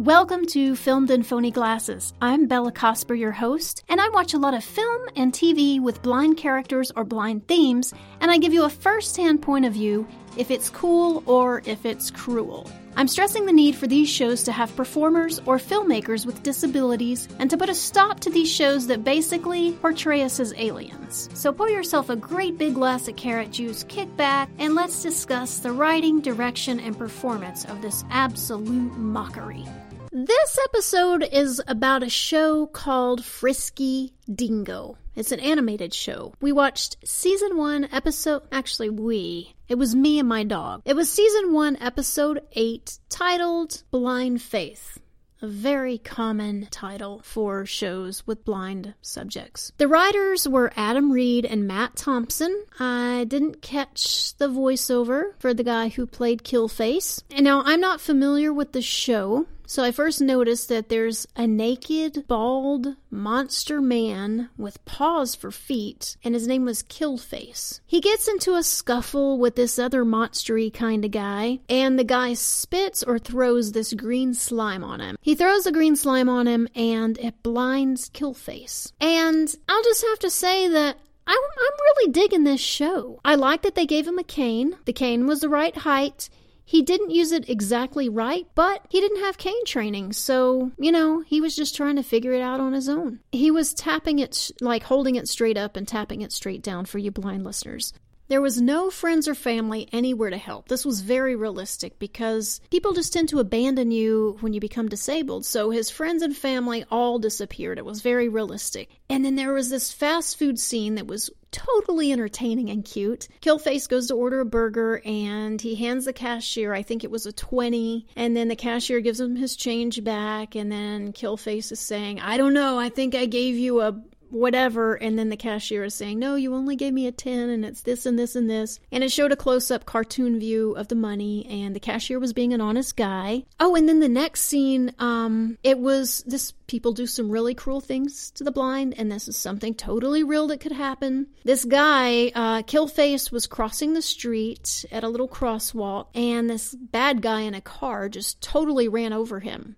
Welcome to Filmed in Phony Glasses. I'm Bella Cosper, your host, and I watch a lot of film and TV with blind characters or blind themes, and I give you a first hand point of view if it's cool or if it's cruel. I'm stressing the need for these shows to have performers or filmmakers with disabilities and to put a stop to these shows that basically portray us as aliens. So pour yourself a great big glass of carrot juice, kick back, and let's discuss the writing, direction, and performance of this absolute mockery. This episode is about a show called Frisky Dingo. It's an animated show. We watched season one, episode. Actually, we. It was me and my dog. It was season one, episode eight, titled Blind Faith a very common title for shows with blind subjects. The writers were Adam Reed and Matt Thompson. I didn't catch the voiceover for the guy who played Killface. And now I'm not familiar with the show, so I first noticed that there's a naked, bald monster man with paws for feet, and his name was Killface. He gets into a scuffle with this other monstery kind of guy, and the guy spits or throws this green slime on him. He throws the green slime on him, and it blinds Killface. And I'll just have to say that I'm, I'm really digging this show. I like that they gave him a cane. The cane was the right height. He didn't use it exactly right, but he didn't have cane training, so, you know, he was just trying to figure it out on his own. He was tapping it, like holding it straight up and tapping it straight down for you blind listeners. There was no friends or family anywhere to help. This was very realistic because people just tend to abandon you when you become disabled. So his friends and family all disappeared. It was very realistic. And then there was this fast food scene that was totally entertaining and cute. Killface goes to order a burger and he hands the cashier, I think it was a 20, and then the cashier gives him his change back and then Killface is saying, "I don't know, I think I gave you a whatever and then the cashier is saying no you only gave me a 10 and it's this and this and this. And it showed a close-up cartoon view of the money and the cashier was being an honest guy. Oh and then the next scene um it was this people do some really cruel things to the blind and this is something totally real that could happen. This guy uh killface was crossing the street at a little crosswalk and this bad guy in a car just totally ran over him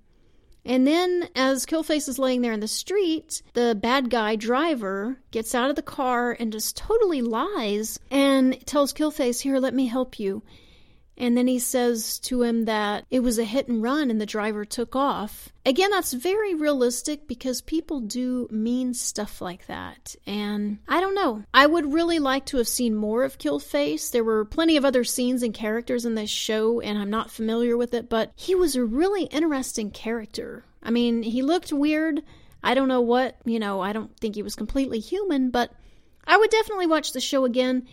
and then, as Killface is laying there in the street, the bad guy driver gets out of the car and just totally lies and tells Killface, Here, let me help you. And then he says to him that it was a hit and run and the driver took off. Again, that's very realistic because people do mean stuff like that. And I don't know. I would really like to have seen more of Killface. There were plenty of other scenes and characters in this show, and I'm not familiar with it, but he was a really interesting character. I mean, he looked weird. I don't know what, you know, I don't think he was completely human, but I would definitely watch the show again.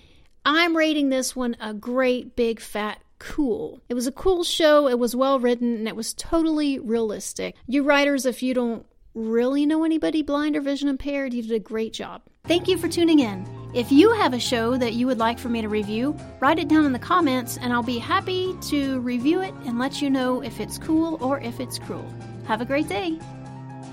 I'm rating this one a great big fat cool. It was a cool show, it was well written, and it was totally realistic. You writers, if you don't really know anybody blind or vision impaired, you did a great job. Thank you for tuning in. If you have a show that you would like for me to review, write it down in the comments and I'll be happy to review it and let you know if it's cool or if it's cruel. Have a great day.